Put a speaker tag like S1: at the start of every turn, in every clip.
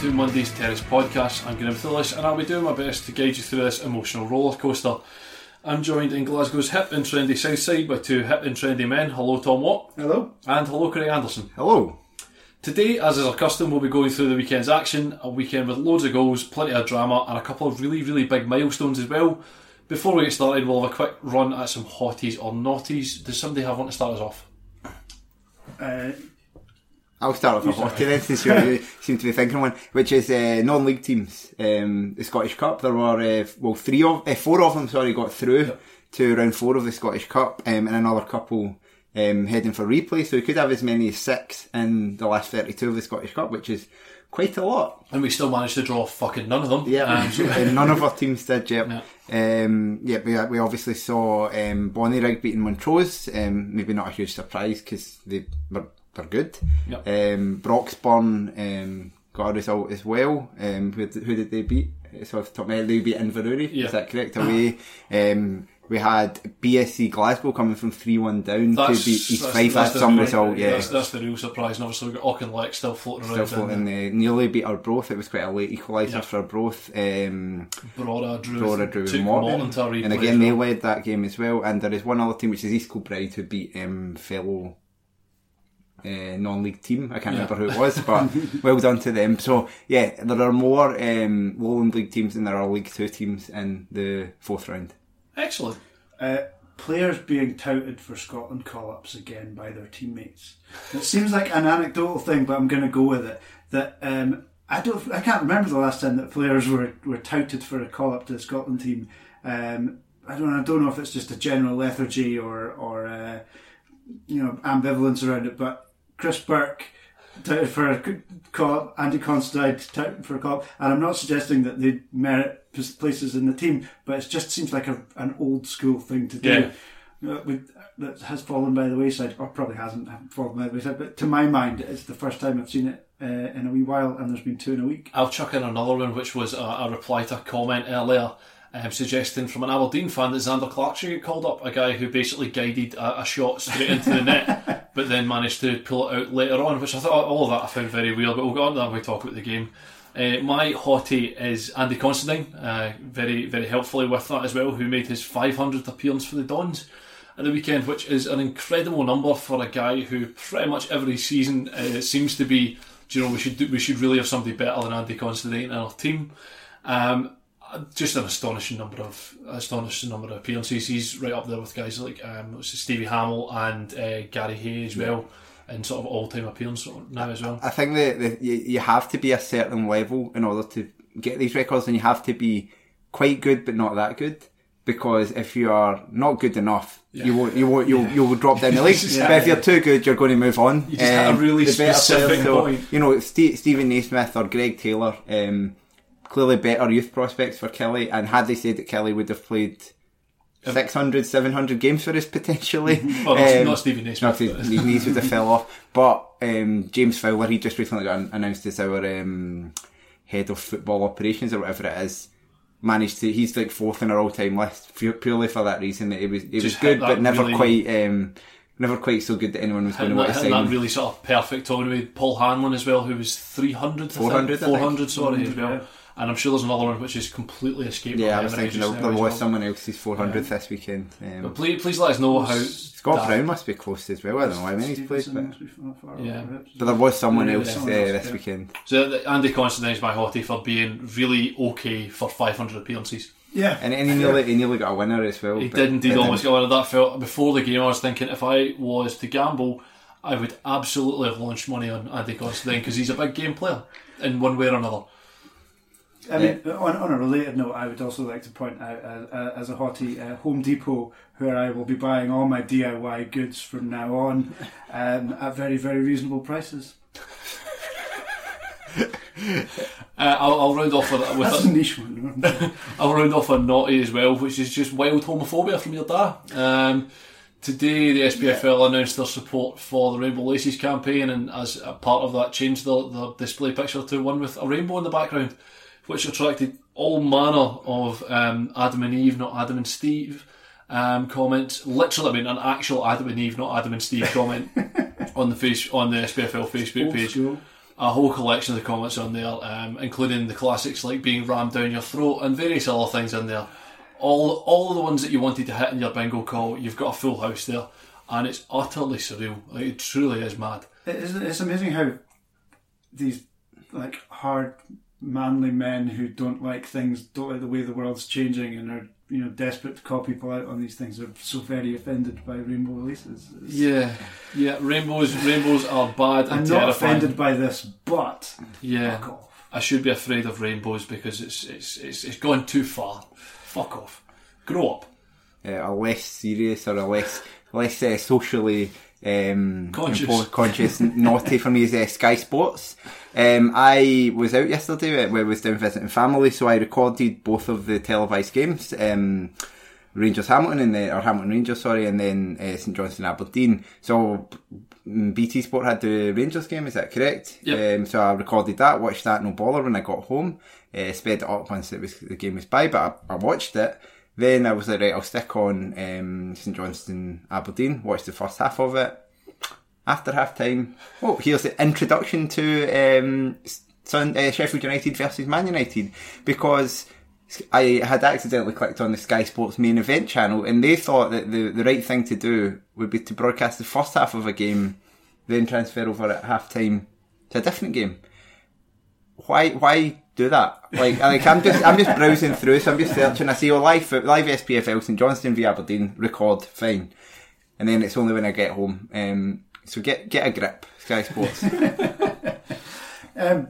S1: To Monday's Terrace Podcast. I'm Graham Phillips and I'll be doing my best to guide you through this emotional roller coaster. I'm joined in Glasgow's hip and trendy south side by two hip and trendy men. Hello, Tom Watt.
S2: Hello.
S1: And hello, Craig Anderson.
S2: Hello.
S1: Today, as is our custom, we'll be going through the weekend's action. A weekend with loads of goals, plenty of drama, and a couple of really, really big milestones as well. Before we get started, we'll have a quick run at some hotties or naughties. Does somebody have one to start us off?
S2: Uh, I'll start off with a hockey then, since you seem to be thinking one, which is uh, non-league teams. Um, the Scottish Cup. There were uh, well three of uh, four of them. Sorry, got through
S1: Yep.
S2: to round four of the Scottish Cup, um, and another couple um, heading for replay. So we could have as many as six in the last thirty-two of the Scottish Cup, which is quite a lot.
S1: And we still managed to draw fucking none of them.
S2: Yeah,
S1: Um,
S2: none of our teams did. Yep. Um, yeah, we, we obviously saw um, Bonnyrigg beating Montrose. Um, maybe not a huge surprise because they were they're good.
S1: Yep.
S2: Um, Broxburn um, got a result as well. Um, who, who did they beat? So off the top of my head, they beat Inverurie.
S1: Yeah.
S2: Is that correct? Away. Um, we had BSC Glasgow coming from three one down to beat East Fife. That's some
S1: real-
S2: result. Yeah.
S1: That's, that's the real surprise. And obviously, we've got Auchinleck still floating
S2: Still
S1: around.
S2: floating.
S1: and
S2: Uh, nearly beat Arbroath. It was quite a late equaliser
S1: Yeah.
S2: for Arbroath. Um,
S1: Brora drew,
S2: Brora drew with
S1: Morton,
S2: Morton. and again, they led that game as well. And there is one other team, which is East Kilbride, who beat um, fellow uh, non-league team. I can't
S1: Yeah.
S2: remember who it was, but well done to them. So yeah, there are more um, Lowland League teams than there are League Two teams in the fourth round.
S1: Excellent.
S3: uh, players being touted for Scotland call-ups again by their teammates. It seems like an anecdotal thing, but I'm going to go with it. That um, I don't, I can't remember the last time that players were, were touted for a call-up to the Scotland team. Um, I don't, I don't know if it's just a general lethargy or, or uh, you know, ambivalence around it. But Chris Burke touted for a call-up, Andy Considine touted for a call-up, and I'm not suggesting that they merit places in the team, but it just seems like a, an old school thing to do. Uh, with, that has fallen by the wayside, or probably hasn't fallen by the wayside, but to my mind, it's the first time I've seen it uh, in a wee while, and there's been two in a week.
S1: I'll chuck in another one, which was a, a reply to a comment earlier. Um, suggesting from an Aberdeen fan that Zander Clark should get called up, a guy who basically guided a, a shot straight into the net, but then managed to pull it out later on, which I thought all of that I found very weird. But we'll get on to that when we talk about the game. Uh, my hottie is Andy Considine, uh, very very helpfully with that as well, who made his 500th appearance for the Dons at the weekend, which is an incredible number for a guy who pretty much every season uh, seems to be. Do you know we should do, we should really have somebody better than Andy Considine in our team. Um, just an astonishing number of astonishing number of appearances. He's right up there with guys like um, Stevie Hamill and uh, Gary Hay as well. in sort of all time appearance now as well.
S2: I think that, you, have to be a certain level in order to get these records, and you have to be quite good but not that good. Because if you are not good enough, you won't, you won't, you'll, you'll drop down the league.
S1: Yeah.
S2: But if you're too good, you're going to move on.
S1: You just hit a really specific
S2: players, so,
S1: point.
S2: You know, Ste Stephen Naismith or Greg Taylor, um, clearly better youth prospects for Killie. And had they said that Killie would have played 600, 700 games for us potentially,
S1: Well, not-
S2: um,
S1: not Stephen Naismith,
S2: not
S1: but-
S2: his his knees would have fell off. But um, James Fowler, he just recently got announced as our um, head of football operations or whatever it is. Managed to, he's like fourth in our all-time list purely for that reason that it was he was
S1: Just
S2: good, but never quite um, never quite so good that anyone was going to want to sign.
S1: that really sort of perfect tone with Paul Hanlon as well, who was 300,
S2: 400, I think.
S1: 400 sorry, as well.
S3: yeah.
S1: And I'm sure there's another one which is completely escaped
S2: Yeah, I was thinking
S1: just
S2: there,
S1: now
S2: there
S1: as
S2: was
S1: well.
S2: someone else's 400th this weekend. Um,
S1: But please, please let us know how.
S2: Scott
S1: that-
S2: Brown must be close as well. I don't know how many he's played, but,
S3: must be far, far
S1: Yeah.
S2: but there was someone
S3: Yeah,
S2: else uh, this
S3: yeah.
S2: weekend.
S1: So the- Andy Considine's my hottie for being really okay for 500 appearances.
S3: Yeah.
S2: And, and he, nearly, he nearly got a winner as well.
S1: He
S2: but-
S1: did indeed
S2: but
S1: almost get one of that. Felt before the game, I was thinking if I was to gamble, I would absolutely have launched money on Andy Considine because he's a big game player in one way or another.
S3: I mean, on, on a related note, I would also like to point out, uh, uh, as a hottie, uh, Home Depot, where I will be buying all my DIY goods from now on um, at very, very reasonable prices.
S1: Uh, I'll, I'll round off with, a,
S3: niche one.
S1: I'll round off a naughty as well, which is just wild homophobia from your dad. Um, today, the SPFL announced their support for the Rainbow Laces campaign, and as a part of that, changed the, the display picture to one with a rainbow in the background, which attracted all manner of um, Adam and Eve, not Adam and Steve. Um, comments, literally, I mean, an actual Adam and Eve, not Adam and Steve comment on the face on the SPFL Facebook
S3: Old
S1: page
S3: school.
S1: a whole collection of the comments on there, um, including the classics like being rammed down your throat and various other things in there. All all the ones that you wanted to hit in your bingo call, you've got a full house there, and it's utterly surreal. Like, it truly is mad.
S3: It's, it's amazing how these like hard, manly men who don't like things, don't like the way the world's changing, and are you know desperate to call people out on these things, are so very offended by rainbow releases. It's-
S1: Yeah, yeah. Rainbows rainbows are bad and
S3: I'm not
S1: terrifying.
S3: offended by this, but
S1: yeah,
S3: fuck off.
S1: I should be afraid of rainbows because it's it's it's, it's gone too far. Fuck off. Grow up.
S2: uh, a less serious or a less less uh, socially um,
S1: Conscious.
S2: conscious naughty for me is uh, Sky Sports. Um, I was out yesterday where I was down visiting family, so I recorded both of the televised games. Um, Rangers Hamilton and then or Hamilton Rangers, sorry, and then uh, St Johnstone Aberdeen. So mm, BT Sport had the Rangers game, is that correct?
S1: Yep.
S2: Um, so I recorded that, watched that, no bother when I got home. Uh, sped it up once it was the game was by, but I, I watched it. Then I was like, right, I'll stick on um, St Johnstone Aberdeen. watch the first half of it. After half time, oh, here's the introduction to um, uh, Sheffield United versus Man United because I had accidentally clicked on the Sky Sports main event channel and they thought that the, the right thing to do would be to broadcast the first half of a game, then transfer over at half time to a different game. Why why do that? Like like I'm just I'm just browsing through, so I'm just searching. I see oh live live SPFL St Johnstone v Aberdeen record fine, and then it's only when I get home. Um, so get get a grip, Sky Sports.
S3: Um,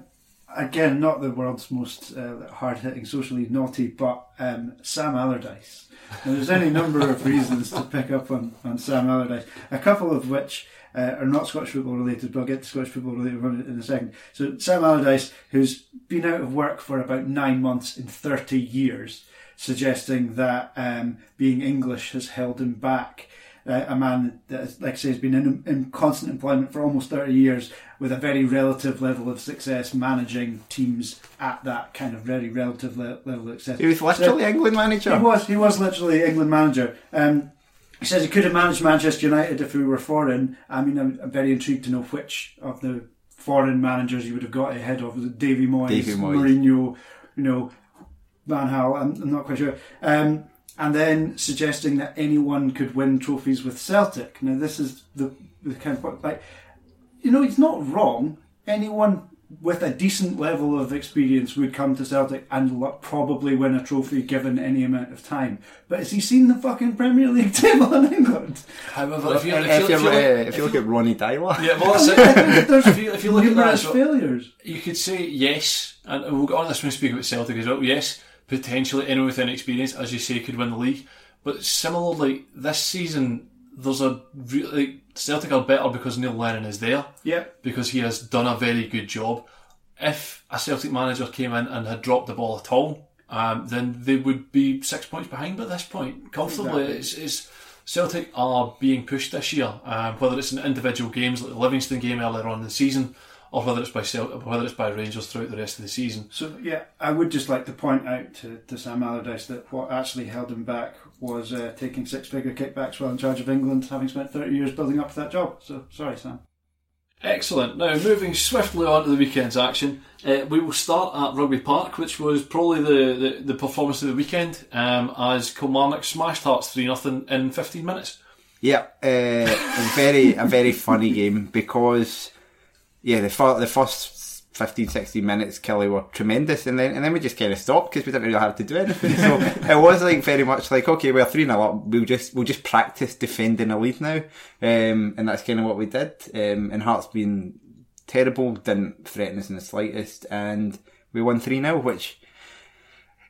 S3: again, not the world's most uh, hard-hitting, socially naughty, but um, Sam Allardyce. Now, there's any number of reasons to pick up on, on Sam Allardyce, a couple of which uh, are not Scottish football related, but I'll get to Scottish football related in a second. So, Sam Allardyce, who's been out of work for about nine months in 30 years, suggesting that um, being English has held him back. Uh, a man that, like I say, has been in, in constant employment for almost 30 years with a very relative level of success managing teams at that kind of very relative le- level of success.
S2: He was literally England manager.
S3: He was. He was literally England manager. Um, he says he could have managed Manchester United if he were foreign. I mean, I'm, I'm very intrigued to know which of the foreign managers he would have got ahead of. Davy Moyes,
S2: Davy Moyes.
S3: Mourinho, you know, Van Gaal? I'm, I'm not quite sure. Um, and then suggesting that anyone could win trophies with Celtic. Now, this is the, the kind of like, you know, he's not wrong. Anyone with a decent level of experience would come to Celtic and probably win a trophy given any amount of time. But has he seen the fucking Premier League table in England?
S1: However, if you,
S2: if,
S1: if you,
S2: you,
S1: if you, look,
S2: uh, if you look at Ronny Deila,
S1: yeah, well, that's it.
S3: There's
S1: if you, if you look at that, as
S3: failures.
S1: you could say yes, and we'll get on this when we speak about Celtic as well. Yes, potentially anyone with any experience, as you say, could win the league. But similarly, this season, there's a really Celtic are better because Neil Lennon is there.
S3: Yep.
S1: because he has done a very good job. If a Celtic manager came in and had dropped the ball at all, um, then they would be six points behind by this point, comfortably.
S3: Exactly.
S1: It's, it's Celtic are being pushed this year, um, whether it's in individual games like the Livingston game earlier on in the season, or whether it's by Celt- whether it's by Rangers throughout the rest of the season.
S3: So yeah, I would just like to point out to, to Sam Allardyce that what actually held him back was uh, taking six-figure kickbacks while in charge of England, having spent 30 years building up to that job. So sorry, Sam.
S1: Excellent. Now, moving swiftly on to the weekend's action, uh, we will start at Rugby Park, which was probably the, the, the performance of the weekend, um, as Kilmarnock smashed Hearts 3 0 in 15 minutes.
S2: Yeah, uh, a very a very funny game because yeah, the fir- the first 15, 16 minutes Killie were tremendous, and then and then we just kind of stopped because we didn't really have to do anything. So it was like very much like okay, we're three 0 up. We'll just we'll just practice defending a lead now, um, and that's kind of what we did. Um, and Hearts been terrible, didn't threaten us in the slightest, and we won three 0 which.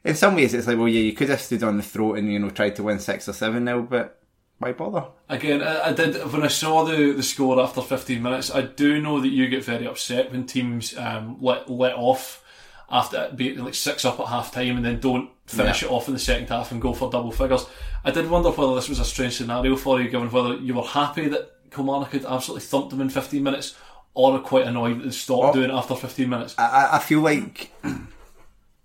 S2: In some ways, it's like, well, yeah, you could have stood on the throat and you know tried to win six or seven 0 but why bother?
S1: Again, I, I did when I saw the, the score after 15 minutes. I do know that you get very upset when teams um, let let off after being like six up at half time and then don't finish
S2: Yeah.
S1: it off in the second half and go for double figures. I did wonder whether this was a strange scenario for you, given whether you were happy that Kilmarnock had absolutely thumped them in 15 minutes, or quite annoyed that they stopped
S2: Oh.
S1: doing it after 15 minutes.
S2: I- I feel like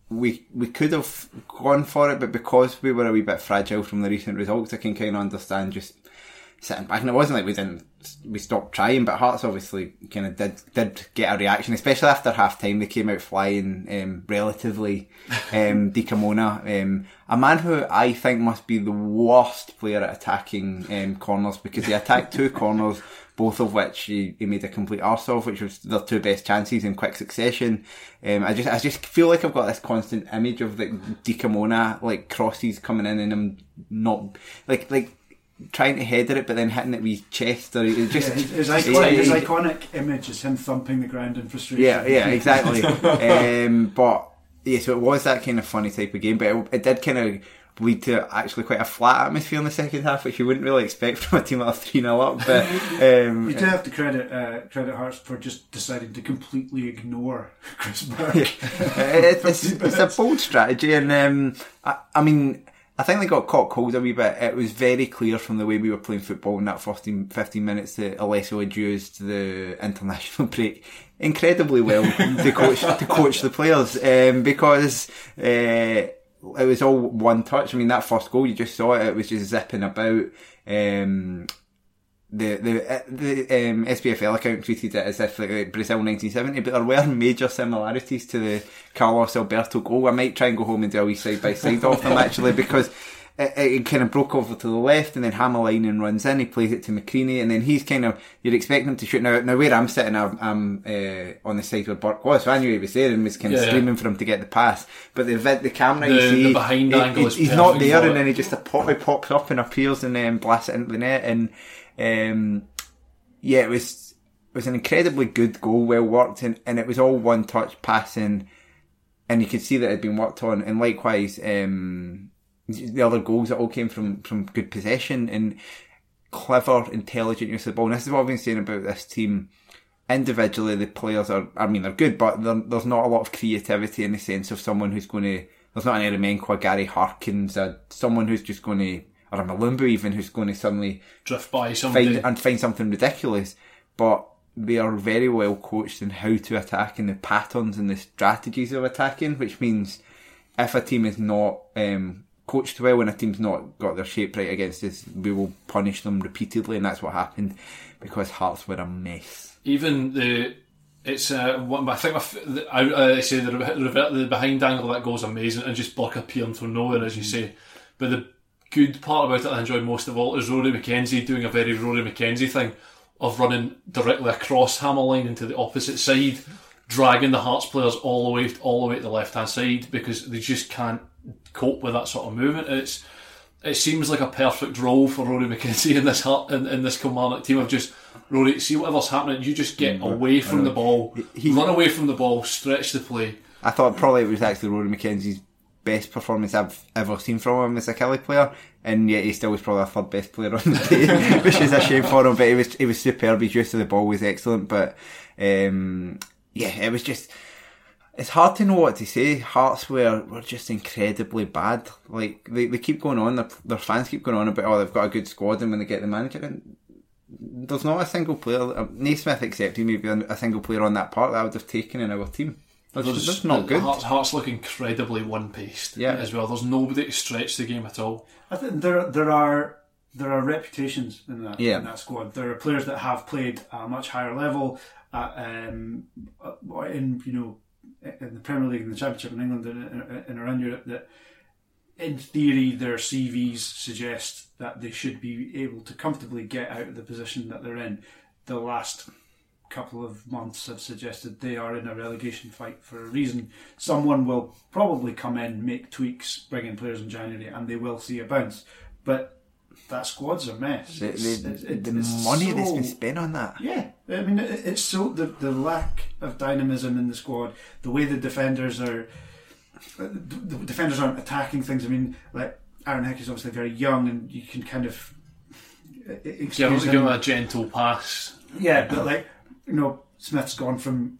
S2: we we could have gone for it, but because we were a wee bit fragile from the recent results, I can kind of understand just sitting back. And it wasn't like we didn't we stopped trying, but Hearts obviously kind of did did get a reaction, especially after half time. They came out flying um, relatively. Um, Dikamona, um, a man who I think must be the worst player at attacking um, corners because he attacked two corners both of which he, he made a complete arse of, which was their two best chances in quick succession. Um, I just I just feel like I've got this constant image of like Dikamona like crosses coming in and him not like like trying to header it but then hitting it with his chest or it just
S3: Yeah, his, his, iconic, his iconic image is him thumping the ground in frustration.
S2: yeah, yeah, exactly. um, but yeah, so it was that kind of funny type of game, but it, it did kind of lead to actually quite a flat atmosphere in the second half, which you wouldn't really expect from a team that are three 0 up. But um,
S3: You do have to credit uh, credit Hearts for just deciding to completely ignore Chris Burke.
S2: it, it's, it's a bold strategy, and um, I, I mean, I think they got caught cold a wee bit. It was very clear from the way we were playing football in that 15, 15 minutes that Alessio had used the international break incredibly well to coach to coach the players um, because. Uh, it was all one touch. I mean, that first goal, you just saw it. It was just zipping about. Um, the the uh, the um, SPFL account treated it as if like Brazil 1970, but there were major similarities to the Carlos Alberto goal. I might try and go home and do a wee side by side of them actually because. It, it kind of broke over to the left, and then Hammerlinen runs in. He plays it to McCreaney, and then he's kind of you'd expect him to shoot. Now, now where I'm sitting, I'm, I'm uh, on the side where Burke was, so I knew he was there and was kind of
S1: Yeah, yeah.
S2: screaming for him to get the pass. But the the camera,
S1: The-
S2: you see,
S1: the behind
S2: he,
S1: angle,
S2: he, he's not there, and then he just a pop, he pops up and appears and then blasts it into the net, and um, yeah, it was it was an incredibly good goal, well worked, and, and it was all one touch passing, and you could see that it had been worked on, and likewise, um, the other goals that all came from from good possession and clever, intelligent use of the ball. And this is what I've been saying about this team. Individually, the players are, I mean, they're good, but there- there's not a lot of creativity in the sense of someone who's going to, there's not an Eremenko, a Gary Harkins, a, someone who's just going to, or a Mulumbu even, who's going to suddenly
S1: Drift by somebody.
S2: find and find something ridiculous. But they are very well coached in how to attack and the patterns and the strategies of attacking, which means if a team is not um, coached well when a team's not got their shape right against us, we will punish them repeatedly, and that's what happened because Hearts were a mess.
S1: even the it's uh, one, I think my, the- I, I say the, the behind angle that goes amazing and just Burke appearing from nowhere as you say but the good part about it I enjoyed most of all is Rory McKenzie doing a very Rory McKenzie thing of running directly across Hammerline into the opposite side dragging the Hearts players all the way all the way to the left hand side because they just can't cope with that sort of movement. It's it seems like a perfect role for Rory McKenzie in this in, in this Kilmarnock team of just Rory, see whatever's happening, you just get mm, away from the ball, he, run away from the ball, stretch the play.
S2: I thought probably it was actually Rory McKenzie's best performance I've ever seen from him as a Killie player, and yet he still was probably a third best player on the day, which is a shame for him. But he was he was superb. His use of the ball was excellent. But um, yeah, it was just it's hard to know what to say. Hearts were, were just incredibly bad. Like they, they keep going on, their, their fans keep going on about oh they've got a good squad, and when they get the manager, and there's not a single player, uh, Naismith excepting maybe a single player on that part that I would have taken in our team. That's, that's not good.
S1: Hearts, Hearts look incredibly one paced yeah. as well. There's nobody to stretch the game at all.
S3: I think there there are there are reputations in that yeah. in that squad. There are players that have played at a much higher level, at, um, uh, in you know in the Premier League and the Championship in England and, and around Europe that in theory their CVs suggest that they should be able to comfortably get out of the position that they're in. The last couple of months have suggested they are in a relegation fight for a reason. Someone will probably come in, make tweaks, bring in players in January, and they will see a bounce. But that squad's a mess.
S2: The, the, it's, it's, the money so, that's been spent on that.
S3: Yeah, I mean, it's so the the lack of dynamism in the squad, the way the defenders are, the defenders aren't attacking things. I mean, like Aaron Hickey is obviously very young, and you can kind of
S1: excuse yeah, give him a gentle pass.
S3: Yeah, but like you know, Smith's gone from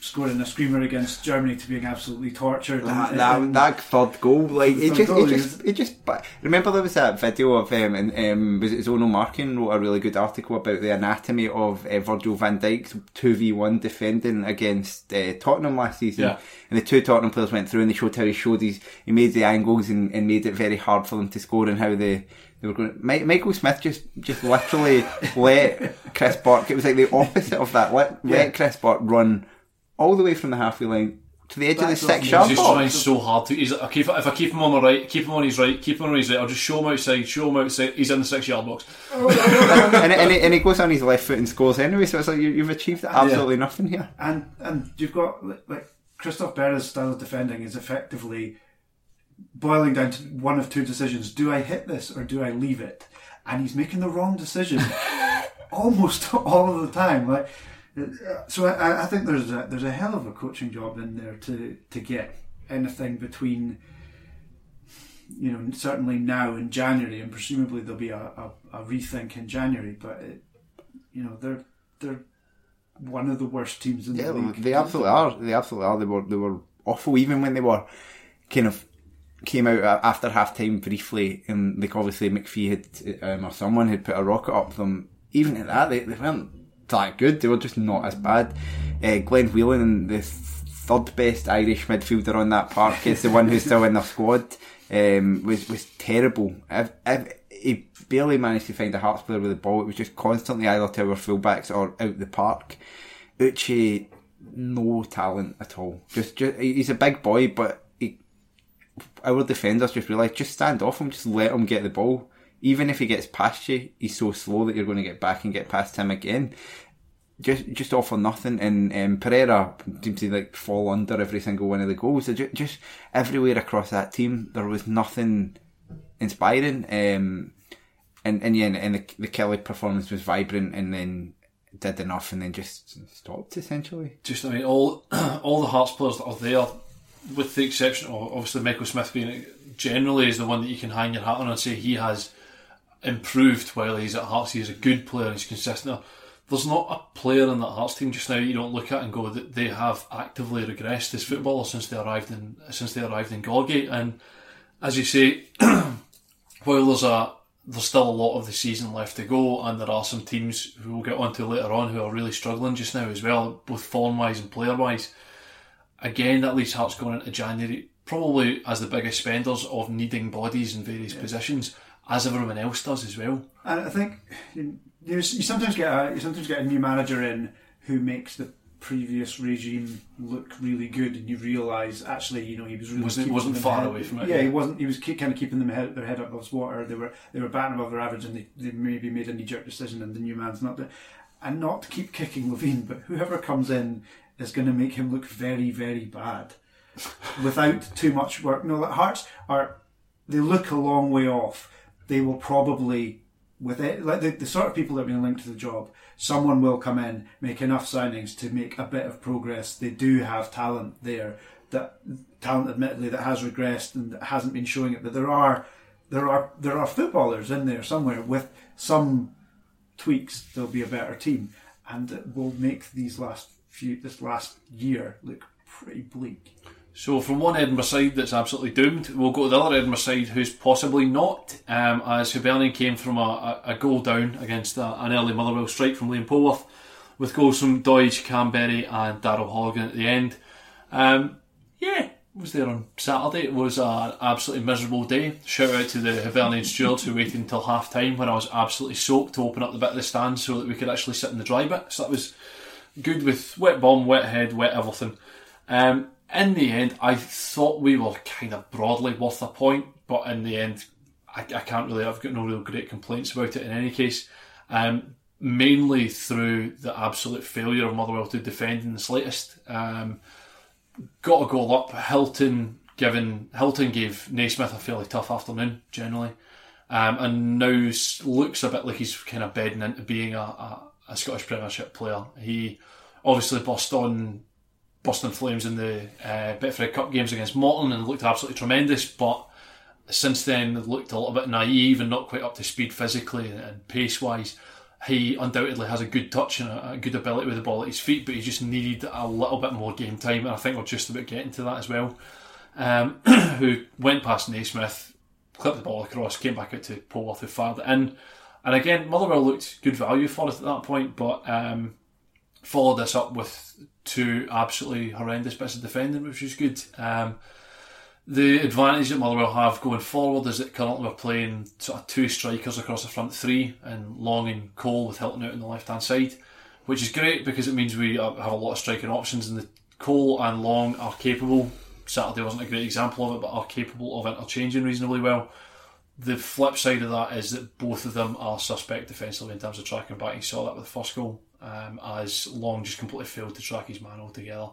S3: scoring a screamer against Germany to being absolutely tortured.
S2: That, and, that, and that third goal, like it just, it just, it just. Remember there was that video of um, and um, was it Zonal Marking wrote a really good article about the anatomy of uh, Virgil Van Dijk's two v one defending against uh, Tottenham last season, yeah. and the two Tottenham players went through and they showed how he showed his, he made the angles and, and made it very hard for them to score and how they they were going. Michael Smith just just literally let Chris Burke. It was like the opposite of that. Let, yeah. let Chris Burke run all the way from the halfway line to the edge of the six yard
S1: box. He's trying so hard to. He's like, okay, if I keep him on the right, keep him on his right, keep him on his right. I'll just show him outside, show him outside. He's in the six yard box,
S2: and, and, he, and he goes on his left foot and scores anyway. So it's like you, have achieved absolutely yeah. nothing here.
S3: And and you've got like Christophe Berra's style of defending is effectively boiling down to one of two decisions: do I hit this or do I leave it? And he's making the wrong decision almost all of the time. Like so I, I think there's a, there's a hell of a coaching job in there to to get anything between you know certainly now in January and presumably there'll be a, a, a rethink in January but it, you know they're they're one of the worst teams in yeah, the league.
S2: They absolutely are. They absolutely are. They were they were awful even when they were kind of came out after half time briefly and like obviously MacPhee had um, or someone had put a rocket up them. Even at that they, they weren't that good. They were just not as bad. Uh, Glenn Whelan, the third best Irish midfielder on that park, is the one who's still in their squad. Um, was was terrible. He barely managed to find a Hearts player with the ball. It was just constantly either to our fullbacks or out the park. Uche, no talent at all. Just, just he's a big boy, but he, our defenders just realised just stand off him, just let him get the ball even if he gets past you, he's so slow that you're going to get back and get past him again. Just, just offer nothing, and um, Pereira seems to like fall under every single one of the goals. So just, just everywhere across that team, there was nothing inspiring. Um, and and yeah, and the, the Killie performance was vibrant, and then did enough, and then just stopped essentially.
S1: Just I mean, all all the Hearts players that are there, with the exception of obviously Michael Smith being generally is the one that you can hang your hat on and say he has improved while he's at Hearts. He's a good player. He's consistent. There's not a player in that Hearts team just now you don't look at and go that they have actively regressed as footballers since they arrived in since they arrived in Gorgie. And as you say, while there's a there's still a lot of the season left to go, and there are some teams who we'll get onto later on who are really struggling just now as well, both form wise and player wise. Again, that leaves Hearts going into January probably as the biggest spenders of needing bodies in various yeah. positions as everyone else does as well.
S3: And I think you, you sometimes get a you sometimes get a new manager in who makes the previous regime look really good, and you realise actually, you know, he was really
S1: wasn't, wasn't far away from it.
S3: Yeah, he wasn't. He was keep, kind of keeping them head, their head above water. They were they were batting above their average, and they, they maybe made a knee jerk decision, and the new man's not. there. and not to keep kicking Levein, but whoever comes in is going to make him look very, very bad without too much work. No, that Hearts are they look a long way off. They will probably with it like the, the sort of people that have been linked to the job. Someone will come in, make enough signings to make a bit of progress. They do have talent there. That talent, admittedly, that has regressed and hasn't been showing it. But there are there are there are footballers in there somewhere with some tweaks. There'll be a better team, and it will make these last few this last year look pretty bleak.
S1: So from one Edinburgh side that's absolutely doomed, we'll go to the other Edinburgh side who's possibly not, um, as Hibernian came from a, a, a goal down against a, an early Motherwell strike from Liam Polworth, with goals from Doidge, Kamberi and Daryl Horgan at the end. Um, yeah, was there on Saturday. It was an absolutely miserable day. Shout out to the Hibernian stewards who waited until half time when I was absolutely soaked to open up the bit of the stand so that we could actually sit in the dry bit. So that was good with wet bum, wet head, wet everything. Um, in the end, I thought we were kind of broadly worth a point, but in the end, I, I can't really, I've got no real great complaints about it in any case. Um, mainly through the absolute failure of Motherwell to defend in the slightest. Um, got a goal up. Hylton given Hylton gave Naismith a fairly tough afternoon generally, um, and now looks a bit like he's kind of bedding into being a, a, a Scottish Premiership player. He obviously bust on Boston Flames in the uh, Betfred Cup games against Morton and looked absolutely tremendous, but since then looked a little bit naive and not quite up to speed physically and pace wise. He undoubtedly has a good touch and a, good ability with the ball at his feet, but he just needed a little bit more game time, and I think we're just about getting to that as well. Um, who went past Naismith, clipped the ball across, came back out to Polworth, who fired it in. And again, Motherwell looked good value for it at that point, but um, followed this up with two absolutely horrendous bits of defending, which was good. Um, the advantage that Motherwell have going forward is that currently we're playing sort of two strikers across the front three, and Long and Cole with Hylton out on the left hand side, which is great because it means we have a lot of striking options, and the Cole and Long are capable. Saturday wasn't a great example of it, but are capable of interchanging reasonably well. The flip side of that is that both of them are suspect defensively in terms of tracking back. You saw that with the first goal um, as Long just completely failed to track his man altogether.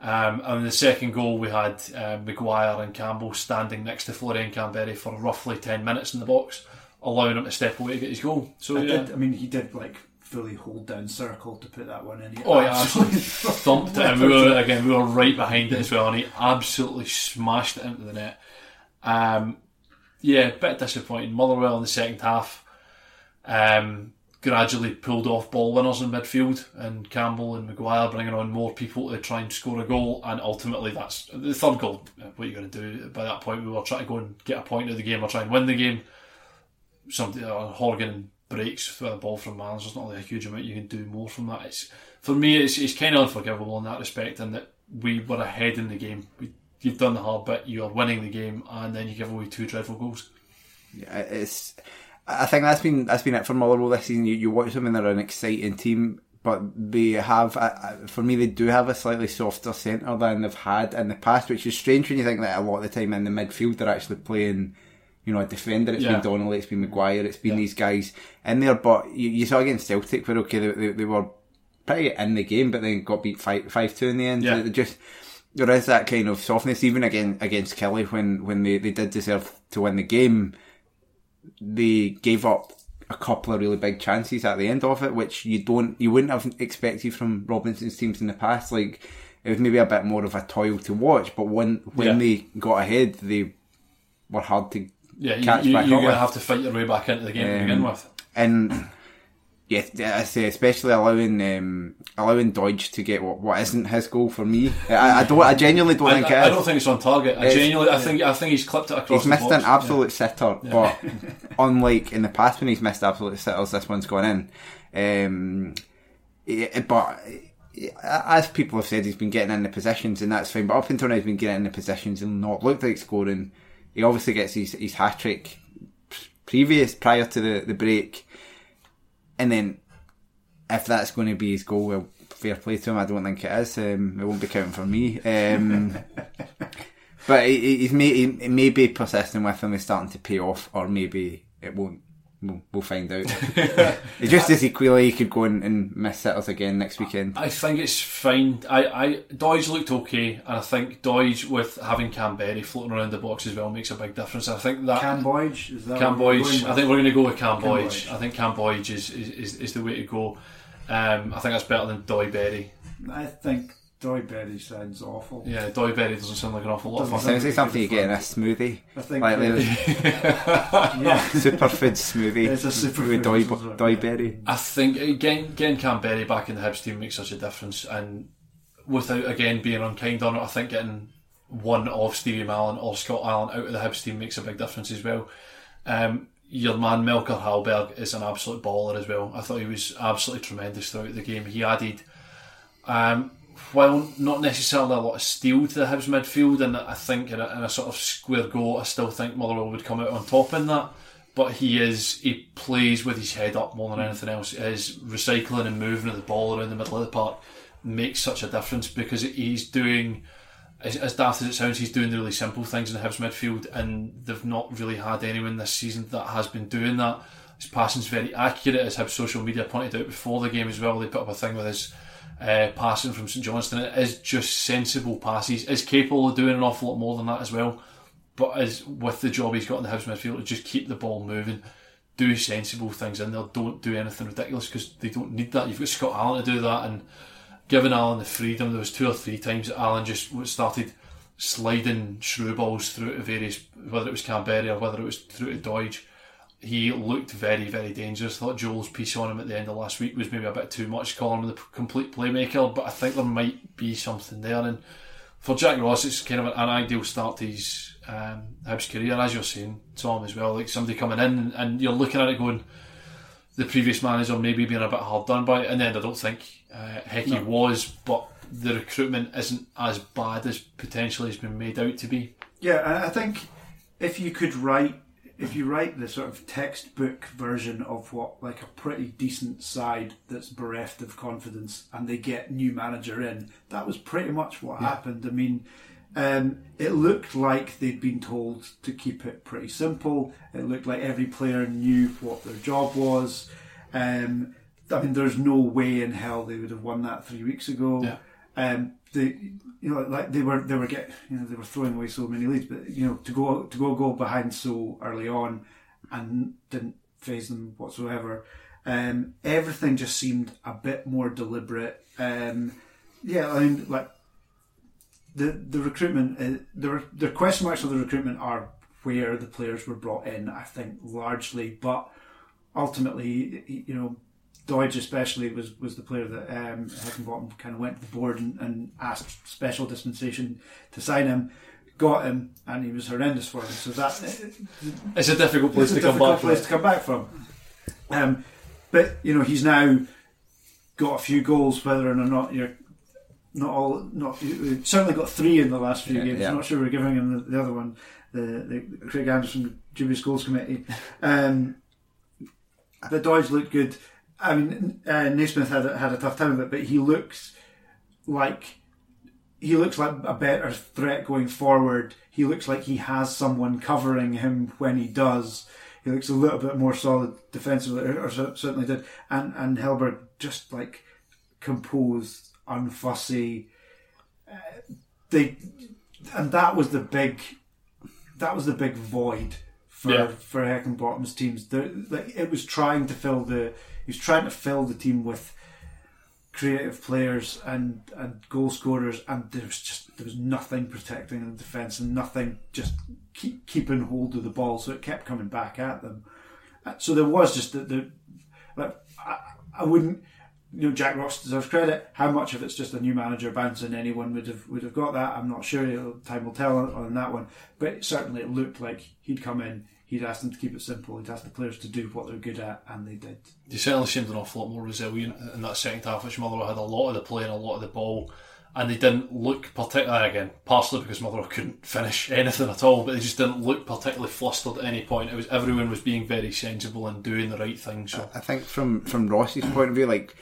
S1: Um, and the second goal, we had uh, Maguire and Campbell standing next to Florian Kamberi for roughly 10 minutes in the box, allowing him to step away to get his goal. So,
S3: I,
S1: yeah.
S3: did, I mean, he did like fully hold down circle to put that one in. He
S1: oh, yeah, absolutely thumped it, and we were again we were right behind it as well, and he absolutely smashed it into the net. Um, yeah, bit disappointing. Motherwell in the second half. Um, gradually pulled off ball winners in midfield, and Campbell and Maguire bringing on more people to try and score a goal, and ultimately that's the third goal. What are you going to do? By that point, we were trying to go and get a point of the game or try and win the game. Something uh, Horgan breaks for the ball from Mans. There's not really a huge amount you can do more from that. It's for me, it's, it's kind of unforgivable in that respect, and that we were ahead in the game. We, you've done the hard bit. You are winning the game, and then you give away two dreadful goals.
S2: Yeah, it's I think that's been that's been it for Motherwell this season. You, you watch them and they're an exciting team, but they have, uh, for me, they do have a slightly softer centre than they've had in the past, which is strange when you think that a lot of the time in the midfield they're actually playing, you know, a defender. It's yeah. been Donnelly, it's been Maguire, it's been yeah. these guys in there. But you, you saw against Celtic, where okay, they, they, they, were pretty in the game, but then got beat five five two in the end. Yeah. They just there is that kind of softness, even again against Killie when when they, they did deserve to win the game they gave up a couple of really big chances at the end of it, which you don't, you wouldn't have expected from Robinson's teams in the past. Like it was maybe a bit more of a toil to watch, but when when yeah. they got ahead, they were hard to
S1: yeah. Catch you, you, you're gonna have to fight your way back into the game um, to begin with,
S2: and yeah, I say especially allowing um, allowing Doidge to get what, what isn't his goal for me. I, I don't. I genuinely don't
S1: I,
S2: think.
S1: I, I, don't think it's on target. I genuinely. I think. I think he's clipped it across.
S2: He's missed
S1: an
S2: absolute yeah. sitter, yeah. but unlike in the past when he's missed absolute sitters, this one's gone in. Um, but as people have said, he's been getting in the positions, and that's fine. But up until now, he's been getting in the positions and not looked like scoring. He obviously gets his his hat trick previous prior to the the break and then if that's going to be his goal, well, fair play to him. I don't think it is. Um, it won't be counting for me. Um, but he, he's may, he may be persisting with him. He's starting to pay off, or maybe it won't We'll, we'll find out. it's just as equally he could go and, and miss sitters again next weekend.
S1: I think it's fine. I, I Doidge looked okay, and I think Doidge with having Kamberi floating around the box as well makes a big difference. I think that
S3: Cam Boydge is that
S1: Cam
S3: what we're
S1: Boydge.
S3: going
S1: I think we're going to go with Cam,
S3: Cam
S1: Boydge.
S3: Boydge.
S1: I think Cam Boydge is, is, is, is the way to go. Um, I think that's better than Doy Berry.
S3: I think Doyberry sounds awful.
S1: Yeah, Doy Berry doesn't sound like an awful lot of
S3: Doesn't
S1: fun.
S2: Sounds like something you get in a smoothie.
S3: I think
S2: Like
S3: uh,
S2: the
S3: yeah,
S2: superfood smoothie
S3: It's a superfood,
S2: with doy,
S3: wasn't
S2: doy berry.
S1: I think again, getting Kamberi back in the Hibs team makes such a difference, and without again being unkind on it, I think getting one of Stevie Mallan or Scott Allan out of the Hibs team makes a big difference as well. Um, your man Melker Hallberg is an absolute baller as well. I thought he was absolutely tremendous throughout the game. He added, um, while not necessarily a lot of steel to the Hibs midfield, and I think in a, in a sort of square goal, I still think Motherwell would come out on top in that. But he is he plays with his head up more than hmm. anything else. His recycling and moving of the ball around the middle of the park makes such a difference because he's doing as, as daft as it sounds, he's doing the really simple things in the Hibs midfield, and they've not really had anyone this season that has been doing that. His passing's very accurate, as Hibs social media pointed out before the game as well. They put up a thing with his uh, passing from St Johnstone. It is just sensible passes. Is capable of doing an awful lot more than that as well. But as with the job he's got in the Hibs midfield, just keep the ball moving, do sensible things in there. Don't do anything ridiculous because they don't need that. You've got Scott Allan to do that, and giving Allan the freedom. There was two or three times that Allan just started sliding shrew balls through to various, whether it was Kamberi or whether it was through to Doidge. He looked very, very dangerous. I thought Joel's piece on him at the end of last week was maybe a bit too much, calling him the complete playmaker, but I think there might be something there. And for Jack Ross, it's kind of an ideal start to his um, Hibs career, as you're saying, Tom, as well. Like somebody coming in and you're looking at it going, the previous manager maybe being a bit hard done by it. And then I don't think uh, Hecky was, but the recruitment isn't as bad as potentially has been made out to be.
S3: Yeah, and I think if you could write, if you write the sort of textbook version of what like a pretty decent side that's bereft of confidence, and they get new manager in, that was pretty much what happened. I mean. Um, it looked like they'd been told to keep it pretty simple. It looked like every player knew what their job was. Um, I mean, there's no way in hell they would have won that three weeks ago.
S1: Yeah.
S3: Um, they, you know, like they were, they were get, you know, they were throwing away so many leads, but you know, to go to go go behind so early on, and didn't phase them whatsoever. Um, everything just seemed a bit more deliberate. Um, yeah, I mean, like the the recruitment, uh, the the question marks of the recruitment are where the players were brought in. I think largely, but ultimately, you know, Doidge especially was was the player that um, Heckingbottom kind of went to the board and, and asked special dispensation to sign him. Got him, and he was horrendous for him. So that
S1: It's a difficult place
S3: it's a
S1: to come
S3: difficult
S1: back from.
S3: place to come back from. Um, but you know, he's now got a few goals, whether or not you're not all not we've certainly got three in the last few
S2: Yeah,
S3: games.
S2: yeah.
S3: I'm not sure we're giving him the, the other one, the, the Craig Anderson dubious goals committee. Um, but Doidge looked good. I mean, uh, Naismith had a, had a tough time of it, but he looks like he looks like a better threat going forward. He looks like he has someone covering him when he does. He looks a little bit more solid defensively, or, or certainly did. And and Hallberg just like composed, unfussy. Uh, they and that was the big that was the big void for
S1: Yeah.
S3: for Heckingbottom's teams. Like it was trying to fill the he was trying to fill the team with creative players and and goal scorers, and there was just there was nothing protecting the defence and nothing just keep keeping hold of the ball, so it kept coming back at them. Uh, So there was just the, the like I, I wouldn't you know Jack Ross deserves credit. How much of it's just a new manager bouncing anyone would have would have got that? I'm not sure. Time will tell on, on that one. But certainly it looked like he'd come in. He'd asked them to keep it simple. He'd asked the players to do what they're good at, and they did.
S1: They certainly seemed an awful lot more resilient in that second half, which Motherwell had a lot of the play and a lot of the ball, and they didn't look particularly again, partially because Motherwell couldn't finish anything at all, but they just didn't look particularly flustered at any point. It was everyone was being very sensible and doing the right thing. So
S2: I think from from Ross's point of view, like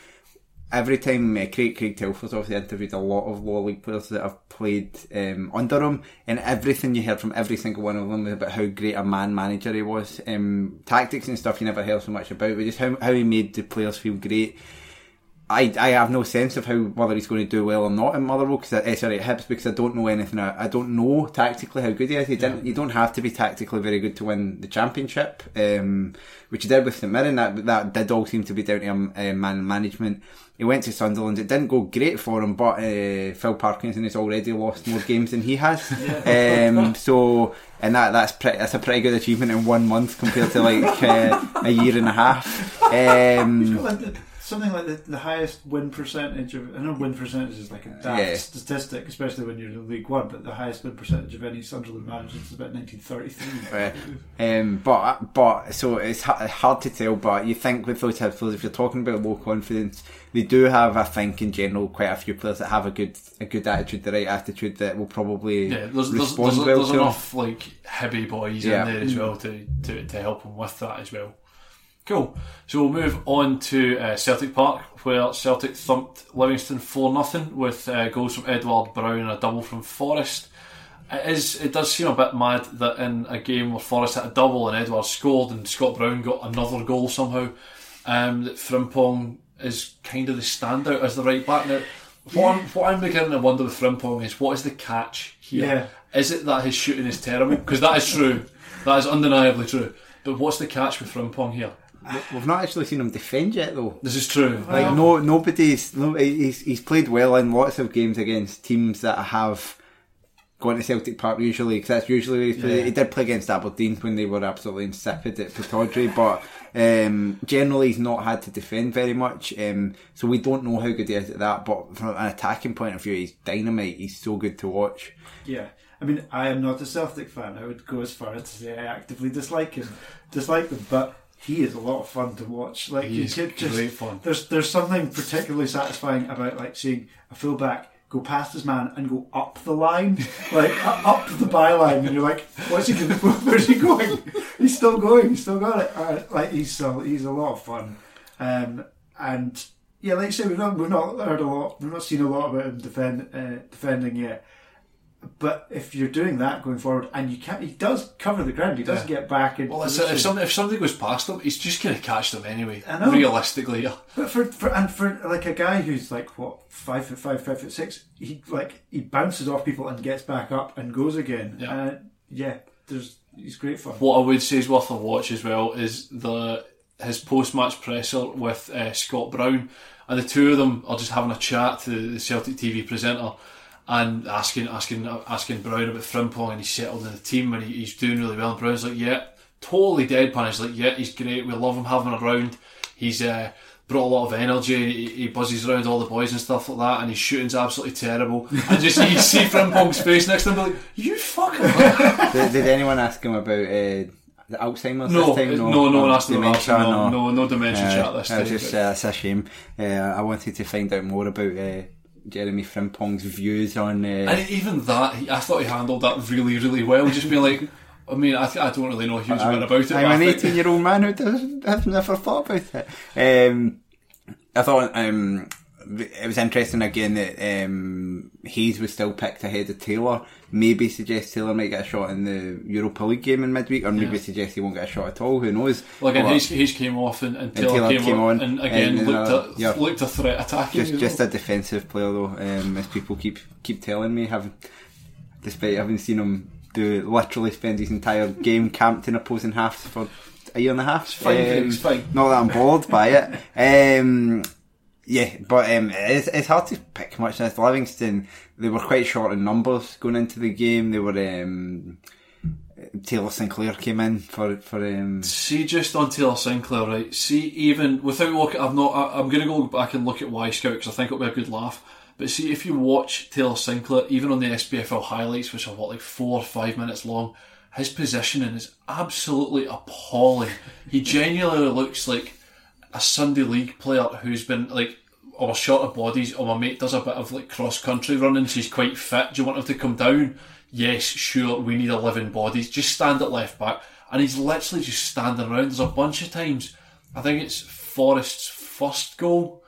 S2: every time uh, Craig Craig Telford's obviously interviewed a lot of lower league players that have played um, under him, and everything you heard from every single one of them was about how great a man manager he was. Um, tactics and stuff you never heard so much about, but just how how he made the players feel great. I, I have no sense of how whether he's going to do well or not in Motherwell because uh, sorry at Hibs because I don't know anything. I, I don't know tactically how good he is. He didn't. You don't have to be tactically very good to win the championship, um, which he did with St Mirren. That that did all seem to be down to um, uh, man management. He went to Sunderland. It didn't go great for him, but uh, Phil Parkinson has already lost more games than he has. um, so and that that's pretty, that's a pretty good achievement in one month compared to like uh, a year and a half. Um,
S3: something like the, the highest win percentage of. I know win percentage is like a daft yeah. statistic, especially when you're in League One. But the highest win percentage of any Sunderland manager is about 1933.
S2: um, but but so it's hard to tell. But you think with those types of if you're talking about low confidence, they do have, I think, in general, quite a few players that have a good a good attitude, the right attitude that will probably
S1: yeah. There's, respond there's, there's, there's enough like heavy boys yeah. in there as well to, to to help them with that as well. Cool. So we'll move on to uh, Celtic Park, where Celtic thumped Livingston 4 0 with uh, goals from Edouard Brown and a double from Forrest. It, is, it does seem a bit mad that in a game where Forrest had a double and Edouard scored and Scott Brown got another goal somehow, um, that Frimpong is kind of the standout as the right back. Now, what, I'm, what I'm beginning to wonder with Frimpong is what is the catch here? Yeah. Is it that his shooting is terrible? Because that is true. That is undeniably true. But what's the catch with Frimpong here?
S2: We've not actually seen him defend yet, though.
S1: This is true.
S2: Like no, nobody's. No, he's he's played well in lots of games against teams that have gone to Celtic Park usually because that's usually where he played. Yeah. He did play against Aberdeen when they were absolutely insipid at Pittodrie, but um, generally he's not had to defend very much. Um, so we don't know how good he is at that. But from an attacking point of view, he's dynamite. He's so good to watch.
S3: Yeah. I mean, I am not a Celtic fan. I would go as far as to say I actively dislike him, dislike them. But he is a lot of fun to watch. Like
S1: he you could just fun.
S3: there's there's something particularly satisfying about like seeing a fullback go past his man and go up the line, like up the byline, and you're like, what's he going? Where's he going? He's still going. He's still got it. Uh, like he's so he's a lot of fun, um, and yeah, like I say, we've not we've not heard a lot, we've not seen a lot about him defend uh, defending yet. But if you're doing that going forward, and you can't, he does cover the ground. He does yeah. get back. In
S1: well, if somebody if somebody goes past him, he's just going to catch them anyway. I know. Realistically, yeah.
S3: But for, for and for like a guy who's like what five foot five, five foot six, he like he bounces off people and gets back up and goes again. Yeah, uh, yeah. There's he's great fun.
S1: What I would say is worth a watch as well is the his post match presser with uh, Scott Brown, and the two of them are just having a chat to the Celtic TV presenter and asking asking asking Brown about Frimpong and he's settled in the team and he, he's doing really well. And Brown's like, yeah, totally deadpan. He's like, yeah, he's great. We love him having around. He's uh, brought a lot of energy. He, he, buzzes around all the boys and stuff like that, and his shooting's absolutely terrible. and just you see Frimpong's face next to him, like, you fucker.
S2: did, did anyone ask him about? Uh, the Alzheimer's
S1: no,
S2: this time?
S1: No, no, no one asked dementia, no, no, no, dementia uh, chat this time.
S2: Just, uh, it's a shame. Uh, I wanted to find out more about uh, Jeremy Frimpong's views on. Uh,
S1: and even that, I thought he handled that really, really well. Just being like, I mean, I, I don't really know a huge amount about it.
S2: I'm an 18 year old man who does, has never thought about it. Um, I thought um, it was interesting again that um, Hayes was still picked ahead of Taylor. Maybe suggest Taylor might get a shot in the Europa League game in midweek, or maybe yeah. suggest he won't get a shot at all. Who knows?
S1: Well, again, Hayes, Hayes came off and, and, Taylor, and Taylor came, came, on, and again and, looked, uh, a, yeah, looked a threat attacking.
S2: Just, just a defensive player though, um, as people keep keep telling me, having despite having seen him do literally spend his entire game camped in opposing halves for a year and a half. It's
S1: fine, um, it's fine.
S2: Not that I'm bored by it. Um, yeah, but um, it's, it's hard to pick much. As Livingston, they were quite short in numbers going into the game. They were um, Taylor Sinclair came in for for. Um...
S1: See, just on Taylor Sinclair, right? See, even without looking, I've not. I, am to go back and look at Wyscout because I think it'll be a good laugh. But see, if you watch Taylor Sinclair, even on the SPFL highlights, which are what like four or five minutes long, his positioning is absolutely appalling. he genuinely looks like a Sunday league player who's been like or short of bodies, or my mate does a bit of like cross country running, so he's quite fit. Do you want him to come down? Yes, sure, we need 11 bodies. Just stand at left back. And he's literally just standing around. There's a bunch of times, I think it's Forrest's first goal.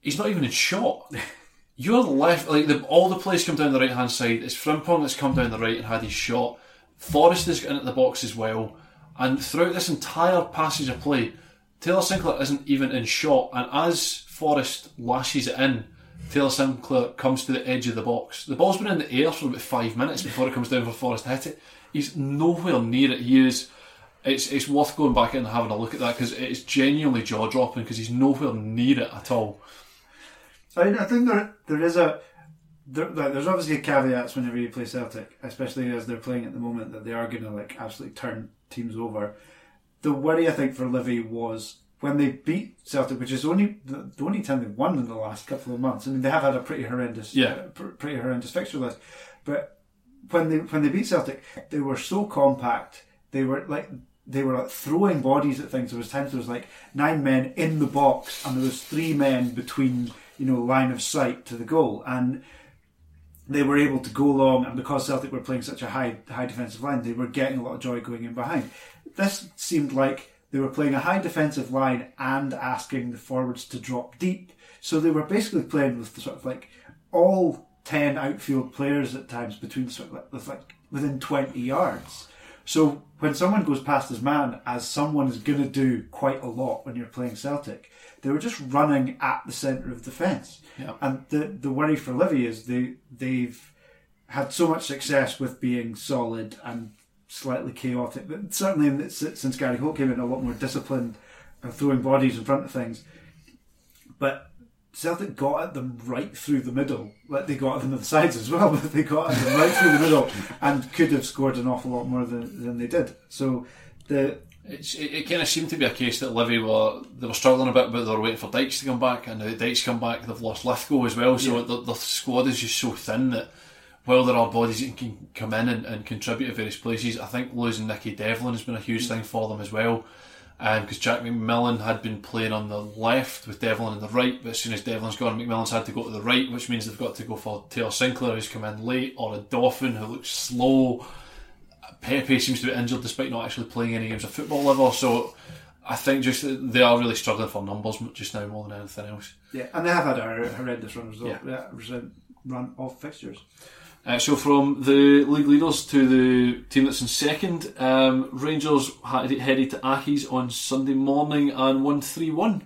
S1: he's not even in shot. You're left, like the, all the plays come down the right hand side. It's Frimpong that's come down the right and had his shot. Forrest is getting at the box as well. And throughout this entire passage of play, Taylor Sinclair isn't even in shot. And as Forrest lashes it in, Taylor Sinclair comes to the edge of the box. The ball's been in the air for about five minutes before it comes down for Forrest to hit it. He's nowhere near it. He is. It's, it's worth going back and having a look at that because it's genuinely jaw dropping because he's nowhere near it at all.
S3: I, I think there there is a there, there's obviously caveats whenever you play Celtic, especially as they're playing at the moment that they are going to like absolutely turn teams over. The worry I think for Livy was when they beat Celtic, which is only the, only time they've won in the last couple of months. I mean, they have had a pretty horrendous,
S1: yeah,
S3: uh, pr- pretty horrendous fixture list. But when they when they beat Celtic, they were so compact. They were like they were like throwing bodies at things. There was times there was like nine men in the box, and there was three men between you know line of sight to the goal, and they were able to go long. And because Celtic were playing such a high high defensive line, they were getting a lot of joy going in behind. This seemed like they were playing a high defensive line and asking the forwards to drop deep. So they were basically playing with sort of like all ten outfield players at times between sort of like, with like within twenty yards. So when someone goes past his man, as someone is going to do quite a lot when you're playing Celtic, they were just running at the centre of defence.
S1: Yeah.
S3: And the the worry for Livy is they they've had so much success with being solid and slightly chaotic. But certainly since Gary Holt came in, a lot more disciplined and throwing bodies in front of things. But Celtic got at them right through the middle. Like they got at them on the sides as well, but they got at them right through the middle and could have scored an awful lot more than, than they did. So the
S1: it's, it, it kind of seemed to be a case that Livy were they were struggling a bit, but they were waiting for Dykes to come back, and now Dykes come back, they've lost Lithgow as well. So yeah. the, the squad is just so thin that while there are bodies that can come in and, and contribute at various places, I think losing Nicky Devlin has been a huge thing for them as well. Because um, Jack McMillan had been playing on the left with Devlin on the right, but as soon as Devlin's gone, McMillan's had to go to the right, which means they've got to go for Taylor Sinclair, who's come in late, or a Dolphin who looks slow. Pepe seems to be injured despite not actually playing any games of football level, so I think just they are really struggling for numbers just now more than anything else.
S3: Yeah, and they have had a horrendous run, result, yeah. run of fixtures.
S1: Uh, so from the league leaders to the team that's in second, um, Rangers headed to Accies on Sunday morning and won 3 1,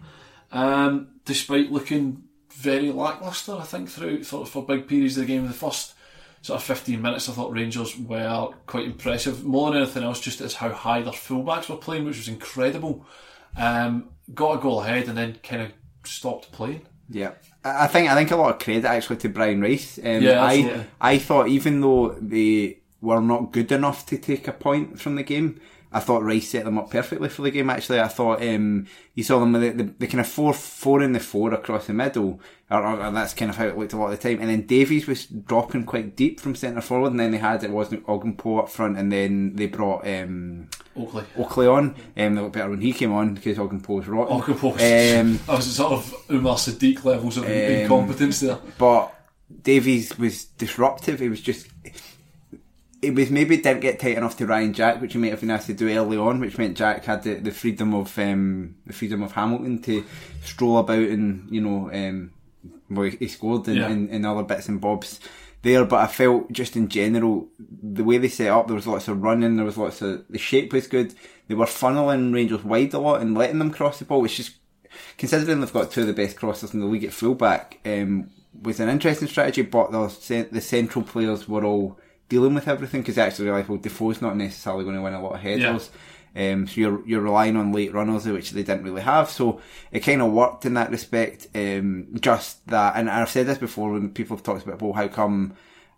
S1: um, despite looking very lacklustre, I think, throughout for, for big periods of the game. The first sort of 15 minutes, I thought Rangers were quite impressive. More than anything else, just as how high their fullbacks were playing, which was incredible. Um, got a goal ahead and then kind of stopped playing.
S2: Yeah. I think I think a lot of credit actually to Brian Rice. Um, yeah, I yeah. I thought even though they were not good enough to take a point from the game, I thought Rice set them up perfectly for the game. Actually, I thought um, you saw them with the, the, the, kind of four four in the four across the middle, or, or, that's kind of how it looked a lot of the time. And then Davies was dropping quite deep from centre forward, and then they had it wasn't Ogkmpoe up front, and then they brought um,
S1: Oakley
S2: Oakley on. Um, they looked better when he came on because Ogkmpoe was rotten.
S1: Ogkmpoe, um, that was sort of Umar Sadiq levels of um, incompetence there.
S2: But Davies was disruptive. He was just it was maybe didn't get tight enough to Ryan Jack, which he might have been asked to do early on, which meant Jack had the, the freedom of um, the freedom of Hamilton to stroll about and you know um, well he scored in, yeah. in, in, other bits and bobs there. But I felt just in general the way they set up, there was lots of running, there was lots of the shape was good. They were funneling Rangers wide a lot and letting them cross the ball, which is considering they've got two of the best crossers in the league at fullback. Um, was an interesting strategy, but the, the central players were all dealing with everything because actually realised well Defoe's not necessarily going to win a lot of headers. Yeah. Um, so you're you're relying on late runners which they didn't really have. So it kind of worked in that respect. Um, just that, and I've said this before when people have talked about well how come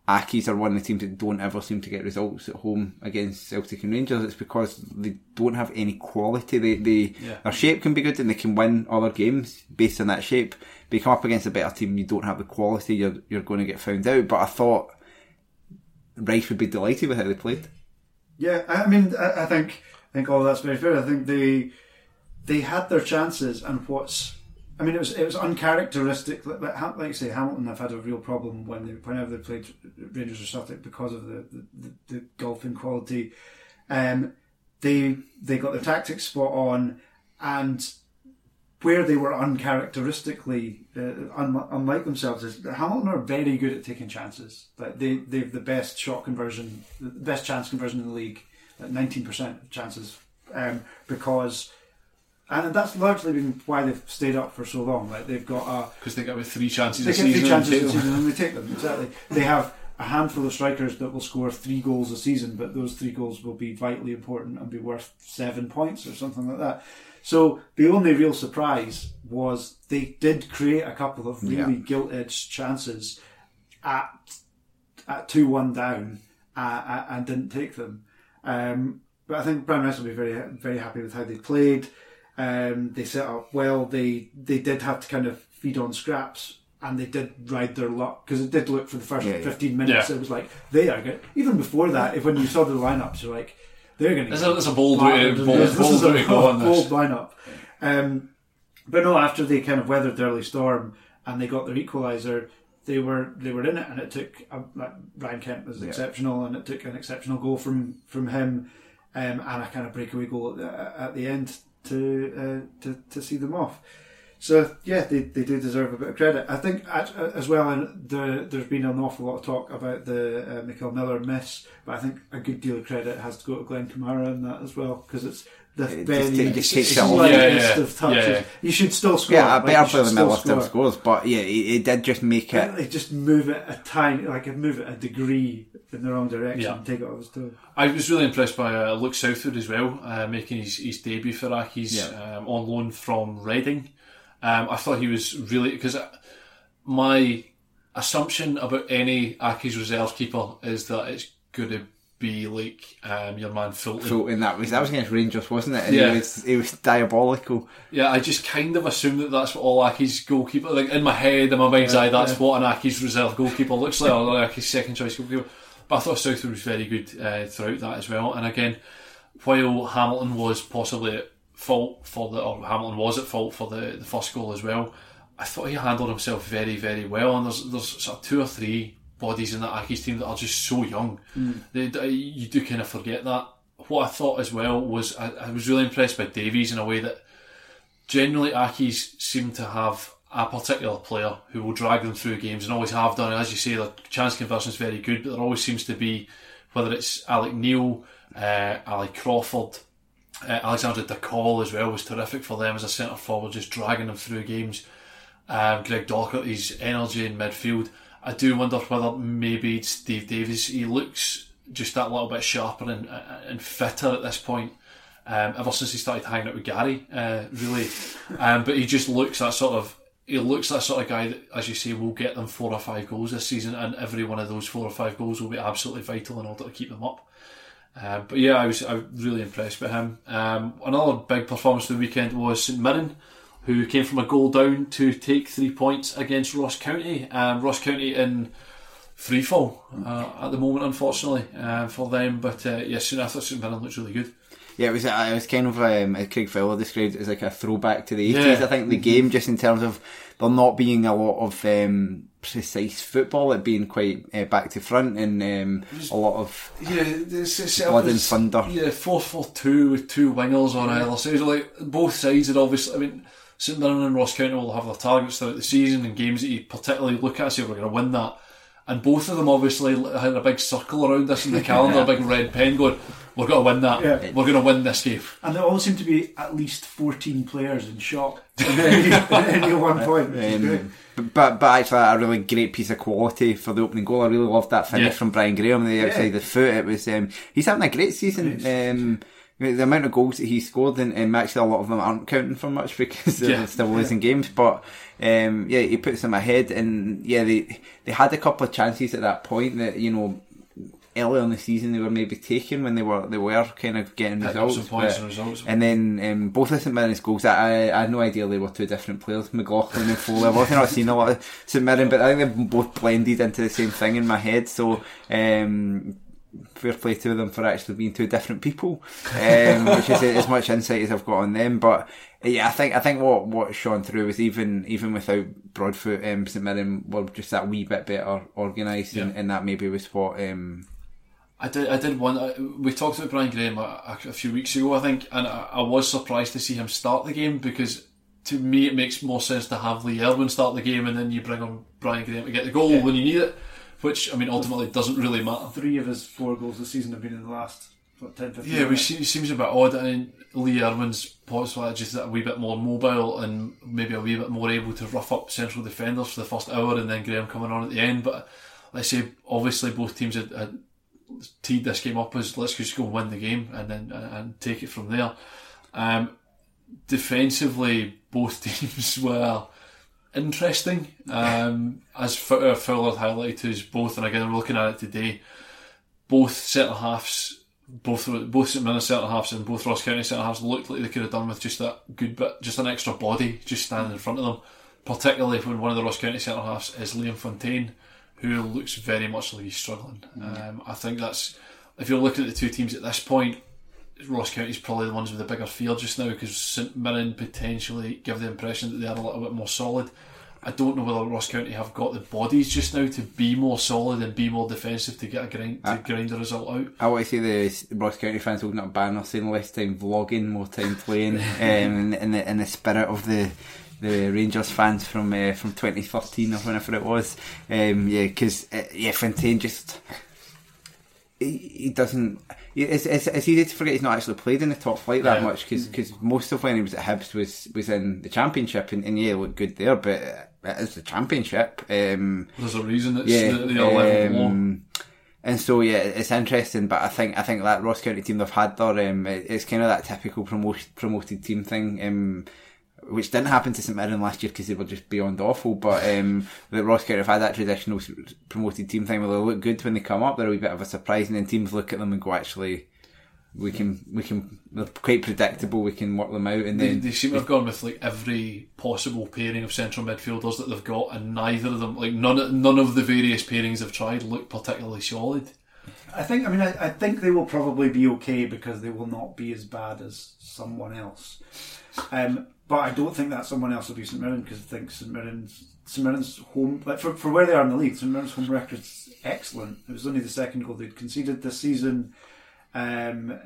S2: Accies are one of the teams that don't ever seem to get results at home against Celtic and Rangers. It's because they don't have any quality. They, they yeah. their shape can be good and they can win other games based on that shape. But you come up against a better team, you don't have the quality. You're you're going to get found out. But I thought Rice would be delighted with how they played.
S3: Yeah, I mean, I, I think I think all that's very fair. I think they they had their chances, and what's I mean, it was it was uncharacteristic. Like, like you say, Hamilton have had a real problem when they whenever they played Rangers or Celtic because of the the, the, the golfing quality. Um, they they got their tactics spot on, and where they were uncharacteristically uh, un- unlike themselves is Hamilton are very good at taking chances. Like they they've the best shot conversion, the best chance conversion in the league, at nineteen percent chances, um, because. And that's largely been why they've stayed up for so long. Like they've got a
S1: because they get with three chances.
S3: they
S1: a
S3: get
S1: season
S3: three chances a season and they take them exactly. They have a handful of strikers that will score three goals a season, but those three goals will be vitally important and be worth seven points or something like that. So the only real surprise was they did create a couple of really
S2: Yeah.
S3: gilt edged chances at at two one down uh, uh, and didn't take them. Um, but I think Brown West will be very very happy with how they played. Um, they set up well. They they did have to kind of feed on scraps. And they did ride their luck because it did look for the first
S2: Yeah, yeah.
S3: 15 minutes.
S1: Yeah.
S3: It was like they are good. Even before that, if when you saw the lineups, you're like they're going to.
S1: There's a- a bold way to- bold-
S3: this
S1: bold
S3: is a
S1: way to go on this.
S3: bold lineup. Um, but no, after they kind of weathered the early storm and they got their equaliser, they were they were in it, and it took um, like Ryan Kent was exceptional, and it took an exceptional goal from from him, um, and a kind of breakaway goal at the, at the end to uh, to to see them off. So yeah, they, they do deserve a bit of credit. I think as, as well. And the, there's been an awful lot of talk about the uh, Michael Miller miss, but I think a good deal of credit has to go to Glenn Kamara in that as well because it's the
S2: It
S3: very
S2: just- it just takes
S3: slightest
S1: Yeah, yeah,
S3: of touches.
S1: yeah, yeah.
S3: You should still score.
S2: Yeah, a better
S3: you should
S2: player than
S3: still
S2: Miller still scores, but yeah, he, he did just make it.
S3: Like just move it a tiny, like move it a degree in the wrong direction,
S1: Yeah.
S3: and take it off his toe.
S1: I was really impressed by uh, Luke Southwood as well, uh, making his, his debut for Accies
S2: Yeah.
S1: um, on loan from Reading. Um, I thought he was really because my assumption about any Accies reserve keeper is that it's going to be like um, your man Fulton.
S2: So, and that was that was against Rangers, wasn't it? And
S1: Yeah.
S2: he was was diabolical.
S1: Yeah, I just kind of assumed that that's what all Accies goalkeeper, like in my head, in my mind's eye, that's what an Accies reserve goalkeeper looks like, or Accies second choice goalkeeper. But I thought Southwood was very good uh, throughout that as well. And again, while Hamilton was possibly at fault for the, or Hamilton was at fault for the, the first goal as well, I thought he handled himself very, very well. And there's there's sort of two or three bodies in that Accies team that are just so young. They, they- you do kind of forget that. What I thought as well was I, I was really impressed by Davies in a way that generally Accies seem to have a particular player who will drag them through games and always have done. And as you say, their chance conversion is very good, but there always seems to be, whether it's Alec Neil, uh, Ali Crawford, uh, Alexandre D'Acol as well was terrific for them as a centre forward, just dragging them through games. Um, Greg Docherty's energy in midfield. I do wonder whether maybe Steve Davies, he looks just that little bit sharper and, and fitter at this point. Um, ever since he started hanging out with Gary, uh, really. Um, but he just looks that sort of, he looks that sort of guy that, as you say, will get them four or five goals this season, and every one of those four or five goals will be absolutely vital in order to keep them up. Um, but yeah, I was, I was really impressed with him. Um, another big performance of the weekend was St Mirren, who came from a goal down to take three points against Ross County. Um, Ross County in free fall uh, at the moment, unfortunately, uh, for them. But uh, yeah, soon after St Mirren looks really good.
S2: Yeah, it was. uh, It was kind of um, as Craig Fowler described it as like a throwback to the
S1: Yeah.
S2: eighties. I think the game, just in terms of there not being a lot of um, precise football, it being quite uh, back to front and um, a lot of
S1: Yeah, it's, it's set
S2: Blood
S1: up
S2: and thunder.
S1: Yeah, four four two with two wingers on either side. So, Like both sides are obviously. I mean, St Mirren and Ross County will have their targets throughout the season and games that you particularly look at. Say we're going to win that, and both of them obviously had a big circle around this in the calendar, a big red pen going. We're going to win that.
S3: Yeah.
S1: We're going to win this game.
S3: And there always seem to be at least 14 players in shot at any, one point. Which is great.
S2: Um, but, but but actually a really great piece of quality for the opening goal. I really loved that finish
S1: Yeah.
S2: from Brian Graham on the outside
S3: Yeah.
S2: the foot. It was um, he's having a great season. Um, the amount of goals that he scored, and, and actually a lot of them aren't counting for much because they're
S1: Yeah.
S2: still losing games. But um, yeah, he puts them ahead, and yeah, they they had a couple of chances at that point that you know. Earlier in the season, they were maybe taken when they were they were kind of getting results,
S1: some points and results.
S2: and then um, both of St Mirren's goals, I, I had no idea they were two different players, McLaughlin and Foley. I've not seen a lot of St Mirren, but I think they've both blended into the same thing in my head. So um, fair play to them for actually being two different people, um, which is as much insight as I've got on them. But yeah, I think I think what what shone through was even even without Broadfoot, um, St Mirren were just that wee bit better organised, and, and that maybe was what. Um,
S1: I did. I did one. I- We talked about Brian Graham a, a few weeks ago, I think, and I, I was surprised to see him start the game because to me, it makes more sense to have Lee Erwin start the game and then you bring on Brian Graham to get the goal yeah. when you need it, which I mean ultimately doesn't really matter.
S3: Three of his four goals this season have been in the last what, 10, 15
S1: Yeah, which seems a bit odd. I mean, Lee Erwin's possibly just a wee bit more mobile and maybe a wee bit more able to rough up central defenders for the first hour and then Graham coming on at the end. But let's say obviously both teams had, had teed this game up as let's just go win the game and then and take it from there. Um, defensively, both teams were interesting. Um, as Fowler highlighted us both, and again, we're looking at it today. Both centre halves, both both St Mirren centre halves and both Ross County centre halves looked like they could have done with just that good bit, just an extra body, just standing in front of them. Particularly when one of the Ross County centre halves is Liam Fontaine, who looks very much like he's struggling. Um, I think that's if you're looking at the two teams at this point, Ross County's probably the ones with the bigger field just now because St Mirren potentially give the impression that they are a little bit more solid. I don't know whether Ross County have got the bodies just now to be more solid and be more defensive to get a grind to I, grind the result out.
S2: I want to see the Ross County fans holding up a banner saying less time vlogging, more time playing, um, in the in the spirit of the the Rangers fans from uh, from 2013 or whenever it was. Um, yeah, because uh, yeah, Fontaine just he, he doesn't it's, it's, it's easy to forget he's not actually played in the top flight that yeah. much because most of when he was at Hibs was was in the championship and, and yeah, looked good there, but it is the championship. Um,
S1: There's a reason it's yeah, the, the um,
S2: and so yeah, it's interesting, but I think I think that Ross County team they've had there, um, it's kind of that typical promoted promoted team thing. Um, which didn't happen to St Mirren last year because they were just beyond awful. But um, the Ross County have had that traditional promoted team thing where they look good when they come up. They're a wee bit of a surprise, and then teams look at them and go, actually, we can we can they're quite predictable. We can work them out, and
S1: they,
S2: then
S1: they seem to have gone with like every possible pairing of central midfielders that they've got, and neither of them, like none none of the various pairings they've tried, look particularly solid.
S3: I think. I mean, I, I think they will probably be okay because they will not be as bad as someone else. Um, but I don't think that someone else will be St Mirren because I think St Mirren's St Mirren's home like for, for where they are in the league, St Mirren's home record's excellent. It was only the second goal they'd conceded this season. Um,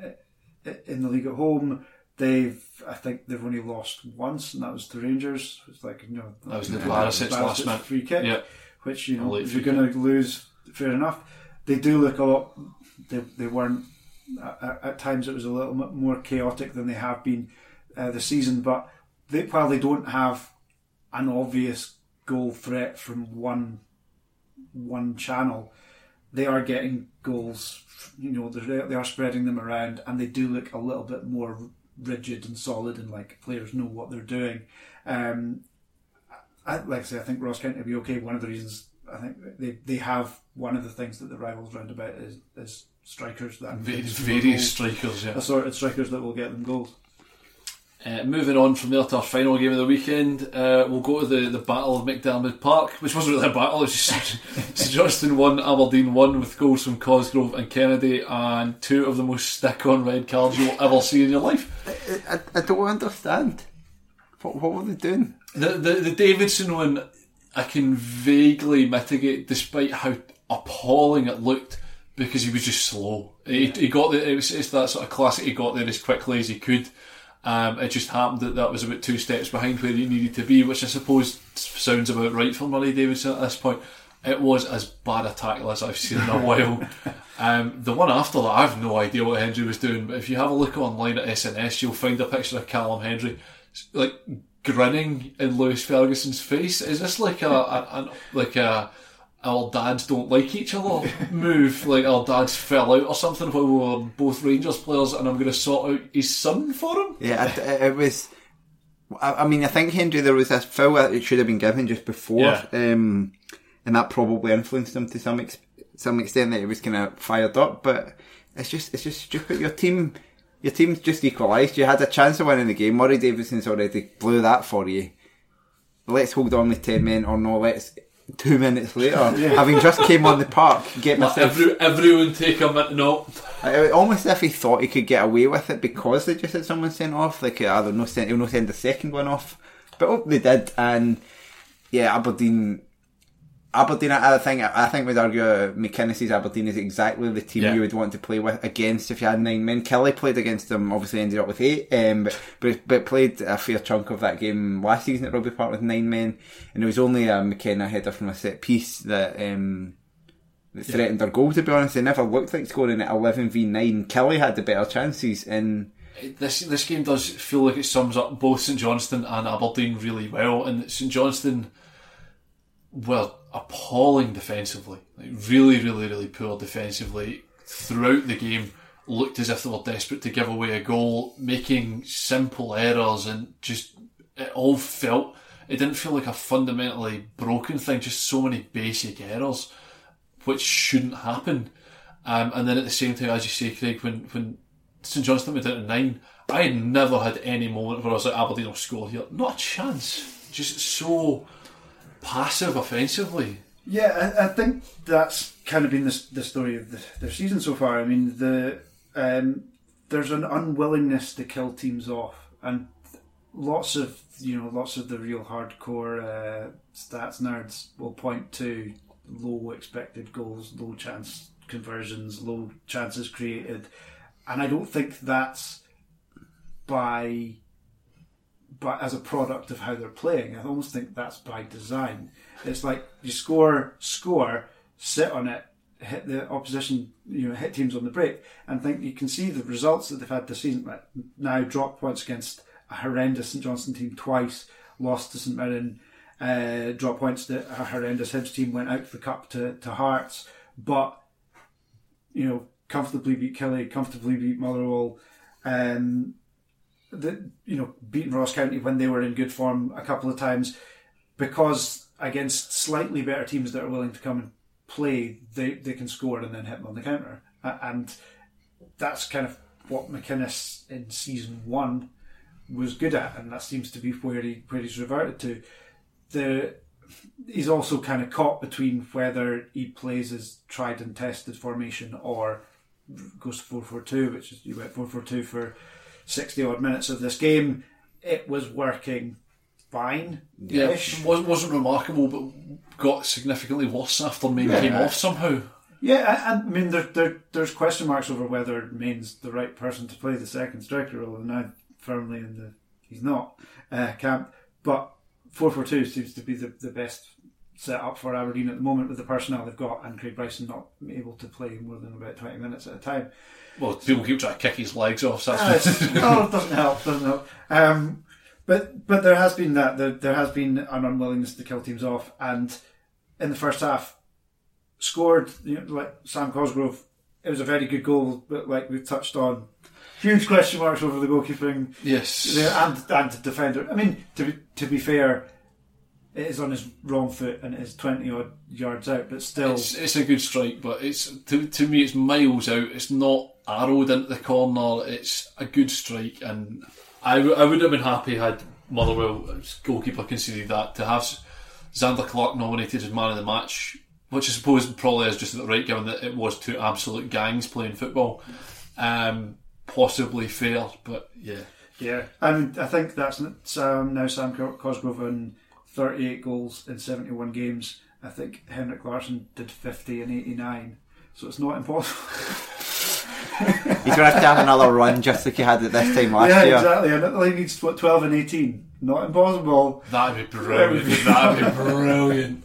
S3: in the league at home, they've I think they've only lost once, and that was to Rangers. It's like you know
S1: that was the Barisic last minute
S3: free kick, yeah. which you know if you're going to lose, fair enough. They do look a lot. They they weren't at, at times. It was a little bit more chaotic than they have been uh, this season, but they, while they don't have an obvious goal threat from one one channel, they are getting goals. You know, they are spreading them around, and they do look a little bit more rigid and solid, and like players know what they're doing. Um, I, like I say, I think Ross County will be okay. One of the reasons I think they they have one of the things that the rivals round about is is strikers that
S1: various, various strikers, yeah,
S3: assorted strikers that will get them goals.
S1: Uh, moving on from there to our final game of the weekend, uh, we'll go to the, the Battle of McDiarmid Park, which wasn't really a battle, it was just St Johnstone won, Aberdeen won with goals from Cosgrove and Kennedy, and two of the most stick on red cards you'll ever see in your life.
S2: I, I, I don't understand. What, what were they doing?
S1: The, the, the Davidson one, I can vaguely mitigate despite how appalling it looked because he was just slow. He, he got the, it was, it's that sort of classic, he got there as quickly as he could. Um, it just happened that that was about two steps behind where he needed to be, which I suppose sounds about right for Murray Davidson at this point. It was as bad a tackle as I've seen in a while. Um, the one after that, I've no idea what Hendry was doing, but if you have a look online at SNS, you'll find a picture of Callum Hendry, like grinning in Lewis Ferguson's face. Is this like a, a, a like a our dads don't like each other move, like our dads fell out or something while we were both Rangers players, and I'm going to sort out his son for him.
S2: Yeah, it, it was. I, mean, I think Hendry there was this foul that it should have been given just before, yeah. um, and that probably influenced him to some ex- some extent that he was kind of fired up. But it's just it's just stupid. Your team, your team's just equalised. You had a chance of winning the game. Murray Davidson's already blew that for you. Let's hold on with ten men, or no, let's two minutes later, yeah. having just came on the park, get myself.
S1: Every, everyone take a minute. No,
S2: almost as if he thought he could get away with it because they just had someone sent off. Like uh, either no send, he'll no send the second one off, but oh, they did, and yeah, Aberdeen. Aberdeen, I think I think we'd argue uh, McInnes's Aberdeen is exactly the team
S1: Yeah.
S2: you would want to play with against if you had nine men. Killie played against them, obviously ended up with eight, um, but, but but played a fair chunk of that game last season at Rugby Park with nine men, and it was only a McKenna header from a set piece that. Um, that threatened their goal. To be honest, they never looked like scoring at eleven v nine. Killie had the better chances, and
S1: this this game does feel like it sums up both St Johnstone and Aberdeen really well. And St Johnstone were appalling defensively, like really, really, really poor defensively throughout the game. Looked as if they were desperate to give away a goal, making simple errors, and just it all felt. It didn't feel like a fundamentally broken thing. Just so many basic errors, which shouldn't happen. Um, and then at the same time, as you say, Craig, when when St Johnstone went down to nine, I had never had any moment where I was like Aberdeen will score here. Not a chance. Just so passive offensively.
S3: Yeah, I, I think that's kind of been the, the story of the, their season so far. I mean, the um, there's an unwillingness to kill teams off, and lots of you know lots of the real hardcore uh, stats nerds will point to low expected goals, low chance conversions, low chances created, and I don't think that's by but as a product of how they're playing. I almost think that's by design. It's like you score, score, sit on it, hit the opposition, you know, hit teams on the break, and think you can see the results that they've had this season. Like now, drop points against a horrendous St Johnstone team twice, lost to St Mirren, uh, points to a horrendous Hibs team, went out for the cup to, to Hearts, but you know, comfortably beat Killie, comfortably beat Motherwell. Um, the you know beaten Ross County when they were in good form a couple of times because against slightly better teams that are willing to come and play they they can score and then hit them on the counter. And that's kind of what McInnes in season one was good at and that seems to be where he where he's reverted to. The he's also kind of caught between whether he plays his tried and tested formation or goes 4-4-2 which is you went 4-4-2 for 60 odd minutes of this game it was working fine
S1: Yeah, it was, wasn't remarkable, but got significantly worse after Main came off somehow.
S3: Yeah, I, I mean, there, there, there's question marks over whether Main's the right person to play the second striker role, and I'm firmly in the he's not uh, camp. But four four two seems to be the, the best setup for Aberdeen at the moment with the personnel they've got, and Craig Bryson not able to play more than about twenty minutes at a time.
S1: Well, people keep trying to kick his legs off. So
S3: Uh,
S1: that's
S3: it's- no, it doesn't help. Doesn't help. Um, but but there has been that there, there has been an unwillingness to kill teams off, and in the first half, scored you know, like Sam Cosgrove. It was a very good goal, but like we've touched on, huge question marks over the goalkeeping
S1: yes,
S3: there and and the defender. I mean, to be, to be fair, it is on his wrong foot and it is twenty odd yards out, but still.
S1: it's, it's a good strike, but it's to, to me it's miles out. It's not arrowed into the corner. It's a good strike, and I, w- I would have been happy had Motherwell's goalkeeper conceded that to have Zander Clark nominated as man of the match, which I suppose probably is just the right given that it was two absolute gangs playing football. Um, possibly fair, but yeah.
S3: Yeah, and I think that's Sam now Sam Cosgrove on 38 goals in 71 games. I think Henrik Larsson did 50 and 89, so it's not impossible.
S2: he's going to have to have another run just like he had at this time last
S3: yeah,
S2: year.
S3: exactly. And Italy needs what 12 and 18. Not impossible.
S1: That'd be brilliant. That'd be brilliant.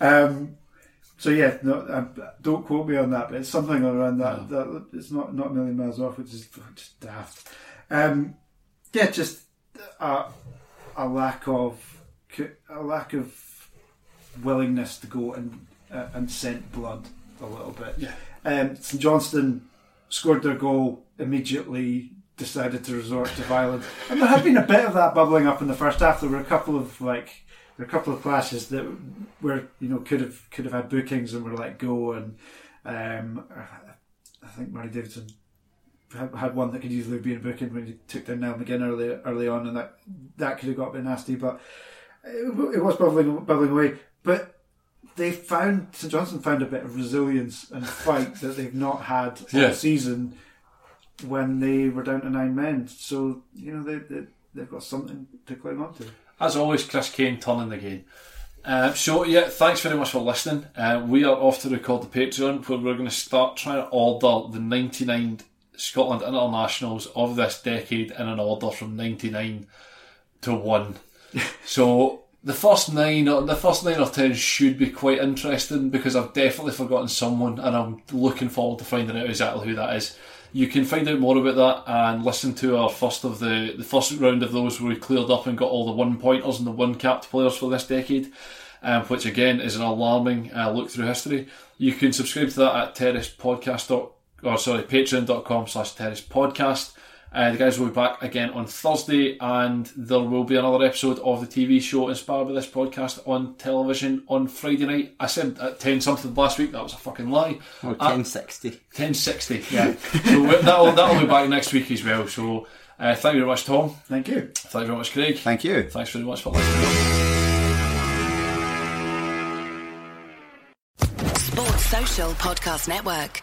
S3: Um, so yeah, no, uh, don't quote me on that, but it's something around that. that it's not not a million miles off, which is just daft. Um, yeah, just a, a lack of a lack of willingness to go and uh, and scent blood a little bit.
S1: Yeah.
S3: Um, St Johnstone scored their goal immediately. Decided to resort to violence, and there had been a bit of that bubbling up in the first half. There were a couple of like there were a couple of clashes that were you know could have could have had bookings and were let go, and um, I think Murray Davidson had, had one that could easily be in a booking when he took down Niall McGinn early early on, and that that could have got a bit nasty, but it, it was bubbling bubbling away. But they found St Johnstone found a bit of resilience and fight that they've not had all
S1: Yeah.
S3: season when they were down to nine men. So you know they, they they've got something to cling on to.
S1: As always, Chris Kane turning the game. Uh, so yeah, thanks very much for listening. Uh, we are off to record the Patreon where we're going to start trying to order the 99 Scotland internationals of this decade in an order from 99 to 1. so the first nine, or the first nine or ten should be quite interesting because I've definitely forgotten someone, and I'm looking forward to finding out exactly who that is. You can find out more about that and listen to our first of the the first round of those where we cleared up and got all the one pointers and the one capped players for this decade, um, which again is an alarming uh, look through history. You can subscribe to that at terracepodcast. or sorry, patreon.com slash terrace podcast. Uh, the guys will be back again on Thursday, and there will be another episode of the TV show inspired by this podcast on television on Friday night. I said at 10 something last week, that was a fucking lie.
S2: Or 1060.
S1: 1060, yeah. so that'll, that'll be back next week as well. So uh, thank you very much, Tom.
S3: Thank you.
S1: Thank you very much, Craig.
S2: Thank you.
S1: Thanks very much for listening.
S4: Sports Social Podcast Network.